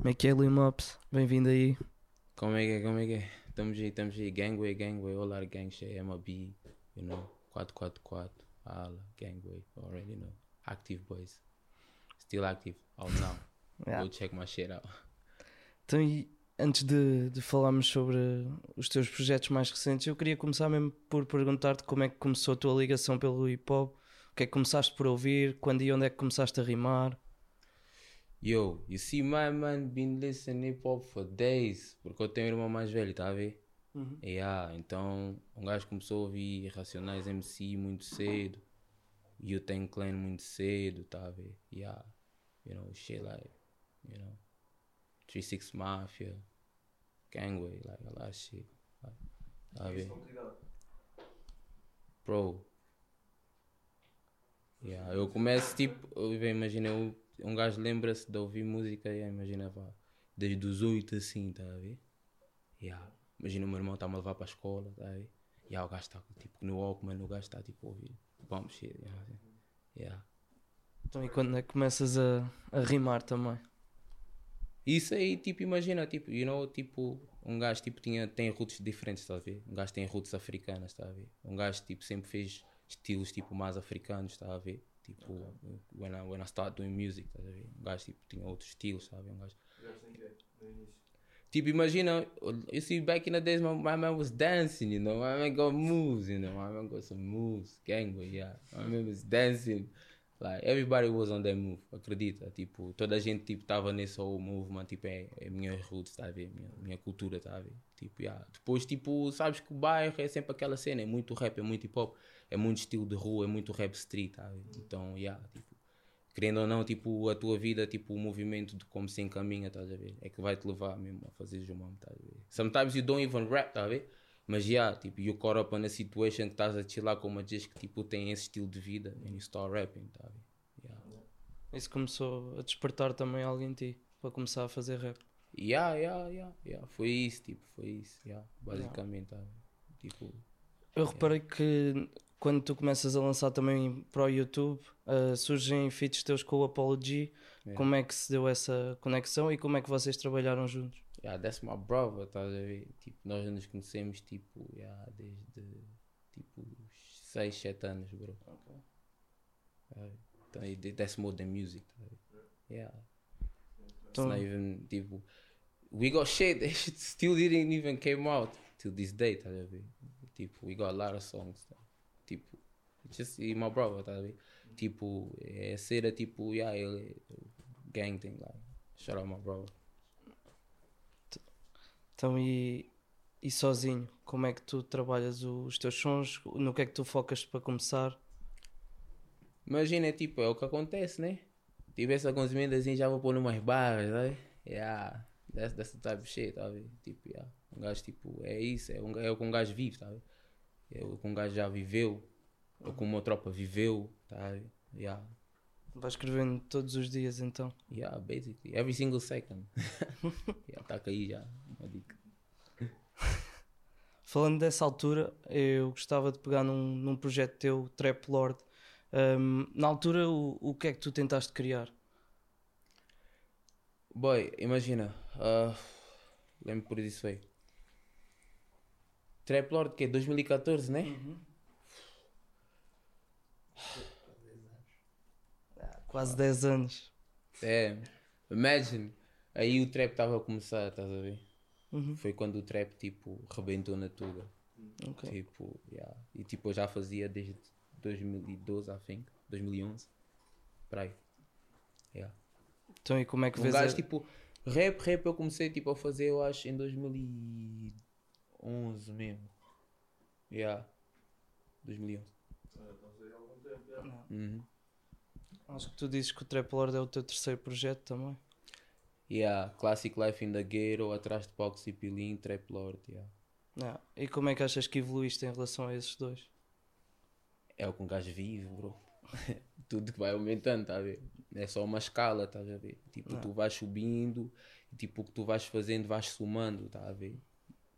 Como é que é, Lil Mops? Bem-vindo aí. Como é que é, como é que é? Estamos aí, estamos aí. Gangway, gangway, all our gang shit, MLB, you know, 444, ala, gangway, already know. Active boys. Still active, out now. Yeah. Go check my shit out. Então, e antes de, de falarmos sobre os teus projetos mais recentes, eu queria começar mesmo por perguntar-te como é que começou a tua ligação pelo hip hop, o que é que começaste por ouvir, quando e onde é que começaste a rimar. Yo, you see my man been listening hip hop for days, porque eu tenho um irmão mais velho, tá a ver? Yeah, então um gajo começou a ouvir Racionais MC muito cedo, e o Ten Clan muito cedo, tá a ver? Yeah, you know, shit like, you know, 36 Mafia, Gangway, like a lot of shit. Like, tá a ver? Bro. Yeah, eu começo tipo, eu imagina, eu, um gajo lembra-se de ouvir música, yeah, imagina, vá, desde os 8 assim, tá a ver? Yeah. Imagina o meu irmão está-me a levar para a escola, tá a ver? Yeah, o gajo está tipo no Walkman, o gajo está tipo a ouvir bump shit, yeah, assim. yeah. Então, e quando é que começas a, a rimar também? Isso aí, tipo, imagina, tipo, you know, tipo, um gajo tipo, tinha, tem roots diferentes, estás a ver? Um gajo tem roots africanas, está a ver? Um gajo tipo, sempre fez estilos tipo mais africanos, está a ver? Tipo, when, I, when I start doing music, estás a ver? Um gajo tipo, tinha está a ver? Um gajo. Tipo, imagina, you see, back in the days, my, my man was dancing, you know, my man got moves, you know, my man got some moves, gangway, yeah. My man was dancing, like, everybody was on that move, acredita? Tipo, toda a gente, tipo, tava nesse whole movement, tipo, é, é minhas roots, tá a ver? Minha, minha cultura, tá a ver? Tipo, yeah. Depois, tipo, sabes que o bairro é sempre aquela cena, é muito rap, é muito hip hop, é muito estilo de rua, é muito rap street, tá a ver? Então, yeah, tipo, querendo ou não, tipo, a tua vida, tipo, o movimento de como se encaminha, estás a ver? É que vai te levar mesmo a fazer o mesmo, estás a ver? Sometimes you don't even rap, estás a ver? Mas já, yeah, tipo, you caught up on a situation que estás a chilar com uma diz que, tipo, tem esse estilo de vida and you start rapping, ver? Yeah. Isso começou a despertar também algo em ti, para começar a fazer rap. Yeah, yeah, yeah, yeah. Foi isso, tipo, foi isso, yeah. Basicamente, tá a ver? Tipo, Eu reparei que quando tu começas a lançar também para o YouTube, uh, surgem feats teus com o Apology. Como é que se deu essa conexão e como é que vocês trabalharam juntos? Yeah, that's my brother, estás a ver? Tipo, nós nos conhecemos, tipo, yeah, desde, tipo, 6, 7 anos, bro. Yeah. Então, e that's more than music, tá a ver? Yeah. Então- It's not even, tipo, we got shit, that shit still didn't even came out till this day, tá a ver? Tipo, we got a lot of songs, tá? tipo, just e my brother, tá a ver? Tipo, é cera, tipo, yeah, ele, gang thing, like, shout out my brother. Então, e, e sozinho, como é que tu trabalhas os teus sons? No que é que tu focas para começar? Imagina, é tipo, é o que acontece, né? Tivesse algumas emendas assim, já vou pôr umas barras, sabe? Yeah, that's, that's the type of shit, ver? Tipo, yeah. Um gajo, tipo, é isso, é, um, é o que um gajo vive, tá ver? É o que um gajo já viveu, é o que uma tropa viveu, tá ver? Yeah, Vais escrevendo todos os dias então. yeah, basically, every single second. yeah, tá aí já, uma dica. Falando dessa altura, eu gostava de pegar num, num projeto teu, Trap Lord. Um, na altura, o, o que é que tu tentaste criar? Boy, imagina, uh, lembro por isso aí. Trap Lord, que é 2014, né? Quase 10 anos. É, imagine. Aí o trap estava a começar, estás a ver? Foi quando o trap, tipo, rebentou na tuga. Ok. Tipo, yeah. E tipo, eu já fazia desde 2012, I think, 2011. Para aí. Yeah. Então, e como é que Um vês? gajo, a- tipo, rap, rap eu comecei, tipo, a fazer, eu acho, em 2011 mesmo. Yeah. 2011. Uhum. Acho que tu dizes que o Trap Lord é o teu terceiro projeto também. Yeah, Classic Life in the Ghetto, Atrás de Palco Cipilim, Trap Lord, yeah. Ah, E como é que achas que evoluíste em relação a esses dois? É o que um gajo vive, bro. Tudo que vai aumentando, tá a ver? É só uma escala, tá a ver? Tipo, tu vais subindo e tipo, o que tu vais fazendo vais somando, tá a ver?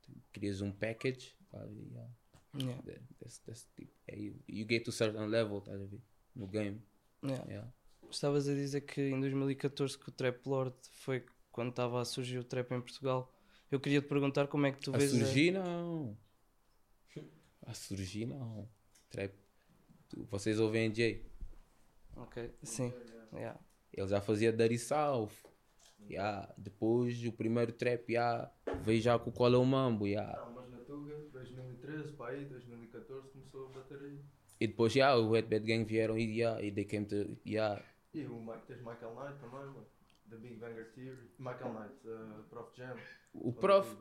Tu crias um package, tá a ver? Yeah. Yeah. That- that's- that's, tipo, é, you, you get to certain level, tá a ver? No game. Yeah. Yeah. Estavas a dizer que em 2014 que o Trap Lord foi quando estava a surgir o trap em Portugal. Eu queria te perguntar como é que tu A vês. a- surgir não. A surgir não. Trap. Vocês ouvem Jay? Ok, sim. Yeah. Ele já fazia Dirty South. Yeah. Depois o primeiro trap yeah. veio já com o Qual é o Mambo. Yeah. Não, mas na Tuga, 2013 para aí, 2014 começou a bater aí. E depois yeah, o Wet Bad Gang vieram e, yeah, e they came to. Yeah. E o Mike, tens Michael Knight também, mano. The Big Banger Theory. Michael Knight, uh, Prof Jam. O prof.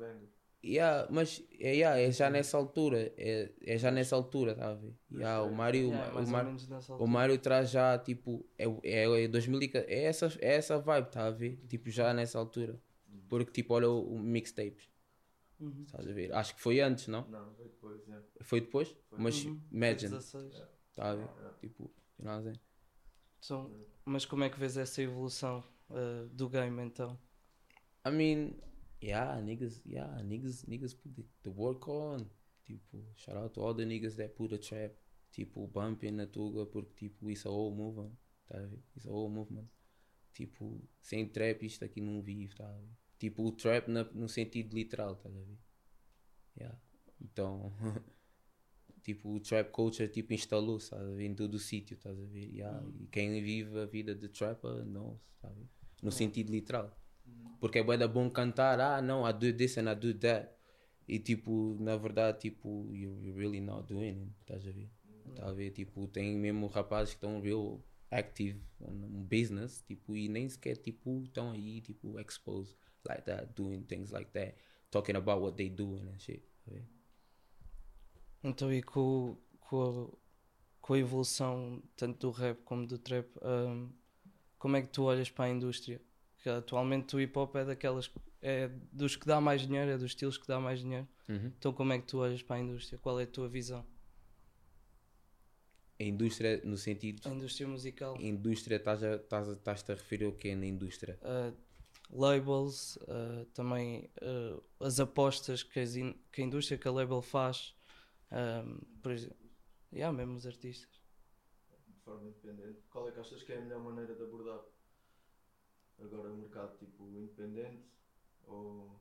Yeah, mas é, yeah, é já nessa altura. É, é já nessa altura, tá a ver? Yeah, o Mário. Yeah, o mais ou Mário menos nessa O. Mário traz já, tipo, é, é, é 2000 e- é essa, é essa vibe, tá a ver? Tipo, já nessa altura. Porque, tipo, olha o, o mixtapes, Uhum. estás a ver? Acho que foi antes, não? Não, foi depois, yeah. Foi depois? Mas, Uhum. imagine, 16. tá a ver? Yeah. Tipo, know what I'm saying? Então, mas como é que vês essa evolução uh, do game então? I mean, yeah, niggas, yeah, niggas, niggas put the, the work on. Tipo, shout out to all the niggas that put a trap, tipo, bumping na tuga, porque, tipo, isso é all movement, tá a ver? Isso é all movement. Tipo, sem trap isto aqui não vive, tá a ver? Tipo, o trap na- no sentido literal, tá a ver? Yeah. Então, tipo, o trap culture, tipo, instalou-se, tá a ver? Em todo o sítio, tá a ver? Yeah. E quem vive a vida de trapper, não, tá a ver? No sentido literal. Porque é da bom cantar, ah não, I do this and I do that. E tipo, na verdade, tipo, you, you really not doing it, estás a ver? Estás a ver? Tipo, tem mesmo rapazes que estão real active no business, tipo, e nem sequer, tipo, estão aí, tipo, exposed like that, doing things like that, talking about what they doing and shit. Então, e com, com, a, com a evolução tanto do rap como do trap, um, como é que tu olhas para a indústria? Que atualmente o hip hop é daquelas. é dos que dá mais dinheiro, é dos estilos que dá mais dinheiro. Uhum. Então, como é que tu olhas para a indústria? Qual é a tua visão? A indústria, no sentido, A indústria musical, a indústria, estás a, estás a, estás-te a referir ao que na indústria? uh, labels, uh, também uh, as apostas que, as in- que a indústria, que a label faz, um, por exemplo, yeah, mesmo os artistas. de forma independente. Qual é que achas que é a melhor maneira de abordar? Agora o mercado tipo independente ou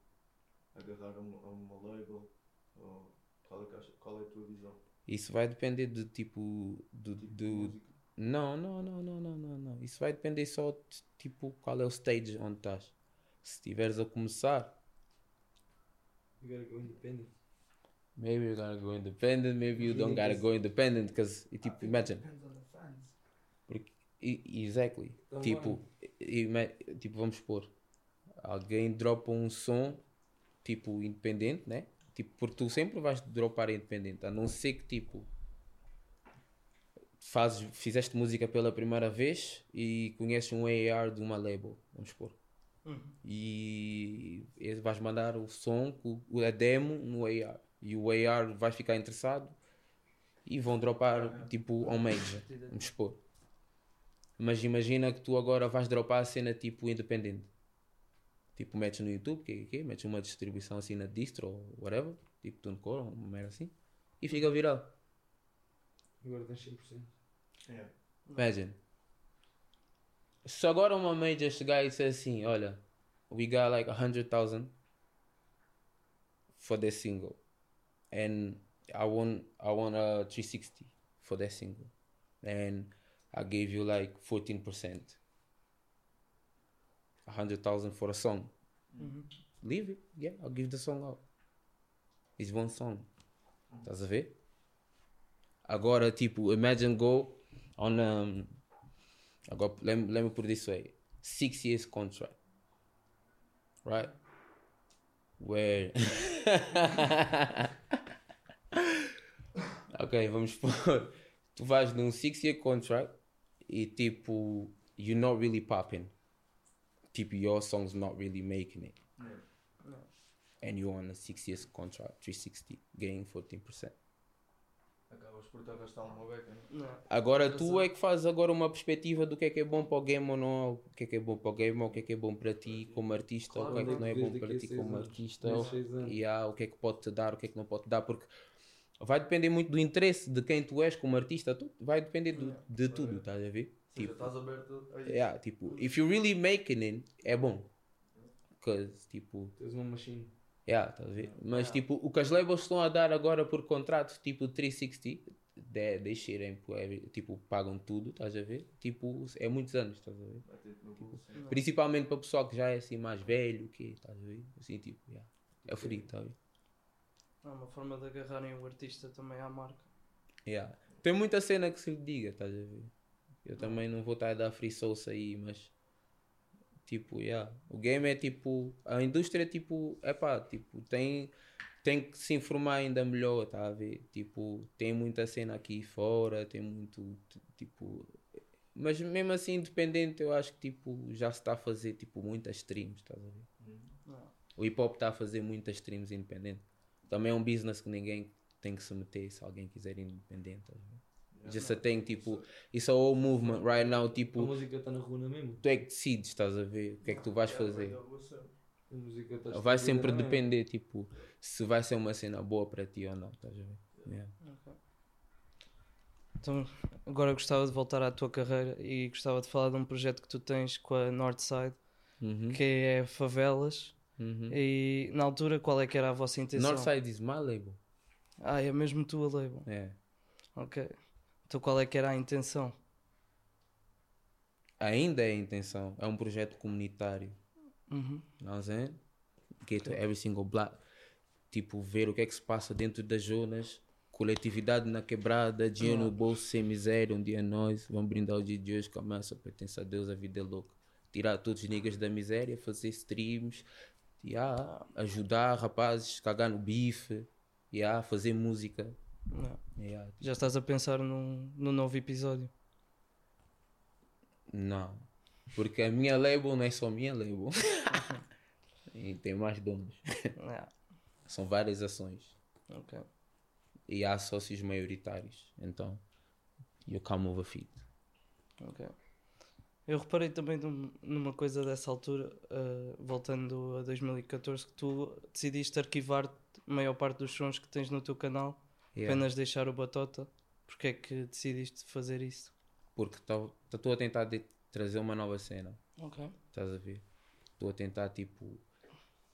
agarrar a uma, a uma label? Ou qual, é que achas, qual é a tua visão? Isso vai depender de tipo, do, Tipo do? Não, não, não, não, não, não, não. Isso vai depender só de tipo qual é o stage onde estás. Se estiveres a começar, You gotta go independent. maybe you gotta go independent, maybe you don't gotta go independent, because tipo, imagine, Depends on the fans. porque, e- exactly, Então, tipo, ima- tipo, vamos supor, alguém dropa um som, tipo, independente, né? Tipo, porque tu sempre vais dropar independente, a não ser que tipo fazes, fizeste música pela primeira vez e conheces um AR de uma label, vamos supor. E e vais mandar o som, a demo no AR. E o AR vai ficar interessado e vão dropar tipo on major, vamos supor. Mas imagina que tu agora vais dropar a cena tipo independente. Tipo, metes no YouTube, que, que, metes uma distribuição assim na distro ou whatever, tipo TuneCore, uma merda assim, e fica viral. Agora tens 100%. Yeah. Imagine. Se agora uma major chegar e disser assim, olha, we got like a hundred thousand for this single. And I want I want a 360 for that single. And I gave you like 14%. A hundred thousand for a song. Leave it. Yeah, I'll give the song out. It's one song. Estás a ver? Agora, tipo, imagine go on um, agora let me, let me put it this way. Six years contract. Right? Where Ok, vamos pôr. Tu vais num six year contract e tipo you're not really popping. Tipo your song's not really making it. And you're on a six years contract, 360, getting 14%. Acabas por te arrastar uma beca, né? Não. Agora tu é que fazes agora uma perspectiva do que é que é bom para o game ou não, o que é que é bom para o game, ou o que é que é bom para ti como artista, Claro, o que é que não é é bom para ti como anos? artista, e há, o que é que pode te dar, o que é que não pode te dar, porque vai depender muito do interesse de quem tu és como artista, tu- vai depender do- de tudo, estás a ver? Tipo, estás aberto a isso. yeah, tipo, if you really making it, é bom. cause, tipo, Tens uma machine. Yeah, estás a ver? Mas tipo, o que as labels estão a dar agora por contrato, tipo 360, they, they shit ain't every- tipo, pagam tudo, estás a ver? Tipo, é muitos anos, estás a ver? Bolso. Principalmente para o pessoal que já é assim mais velho, que estás a ver? Assim, tipo, yeah. é free, estás a ver? É uma forma de agarrarem o artista também à marca. Yeah. Tem muita cena que se lhe diga, estás a ver? Eu também não vou estar a dar free sauce aí, mas tipo, yeah. o game é tipo, a indústria é tipo, é pá, tipo, tem, tem que se informar ainda melhor, tá a ver? Tipo, tem muita cena aqui fora, tem muito, tipo, mas mesmo assim, independente, eu acho que tipo, já se está a fazer tipo muitas streams, estás a ver? Não. O hip hop está a fazer muitas streams independente. Também é um business que ninguém tem que se meter se alguém quiser ir independente. estás a ver? Já tem tipo, isso é o movement right now, A tipo, música está na rua na mesma. tu é que decides, estás a ver? O que é que tu vais fazer? A música tá Vai sempre mesma. depender, tipo, se vai ser uma cena boa para ti ou não, estás a ver? Yeah. Então, agora gostava de voltar à tua carreira e gostava de falar de um projeto que tu tens com a Northside, Uhum. que é Favelas. Uhum. E na altura, qual é que era a vossa intenção? Northside is my label. Ah, é mesmo tua label. É. Ok. Então qual é que era a intenção? Ainda é a intenção, é um projeto comunitário. Uhum. Nós é get to every single block. Tipo, ver o que é que se passa dentro das zonas, coletividade na quebrada, dinheiro no bolso, sem miséria. Um dia nós vamos brindar o dia de hoje, começa, pertence a Deus, a vida é louca. Tirar todos os niggas da miséria, fazer streams, yeah, ajudar rapazes, cagar no bife, yeah, fazer música. Não. Yeah. Já estás a pensar num, num novo episódio? Não, porque a minha label não é só minha label. E tem mais donos. Ah, São várias ações. e há sócios maioritários. Então, you come over fit. Ok. Eu reparei também num- numa coisa dessa altura, ah, voltando a 2014, que tu decidiste arquivar a maior parte dos sons que tens no teu canal, Yeah. apenas deixar o Batota. Porque é que decidiste fazer isso? Porque estou a tentar de- trazer uma nova cena. Ok. Estás a ver? Estou a tentar, tipo,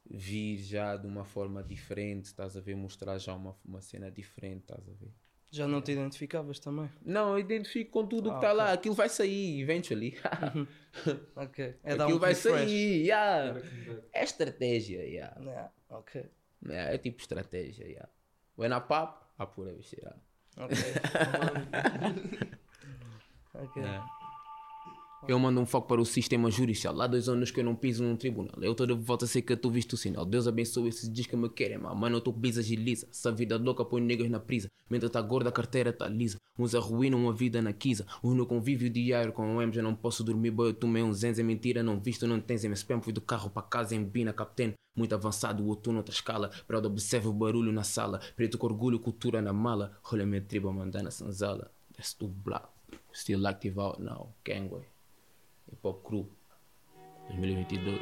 vir já de uma forma diferente. Estás a ver? Mostrar já uma, uma cena diferente. Estás a ver? Já não te identificavas também? Não, eu identifico com tudo o que Ah, está ok. lá. Aquilo vai sair eventually. Ok. É Aquilo um vai refresh. sair. Yeah. É estratégia. Yeah. Yeah, ok. Yeah, É tipo estratégia. Yeah. When I pop, I put every shit out. Ok. É. Eu mando um foco para o sistema judicial. Lá dois anos que eu não piso num tribunal. Eu toda volta sei que tu viste o sinal. Deus abençoe esses dias que me querem, mano. Mano, eu tô bisa agiliza. Essa vida louca põe negras na prisa. Mente tá gorda, a carteira tá lisa. Uns arruinam uma vida na quisa. Uns no convívio diário com o M, já não posso dormir. Boy, eu tomei um zenz, é mentira, não visto, não tens. MSPM fui do carro para casa em Bina, capitão. Muito avançado, o outono outra escala. Brother, observa o barulho na sala. Preto com orgulho, cultura na mala. Olha minha tribo a mandar na sanzala. That's too black. Still active out now. Gangway. Hip Hop cru, 2022.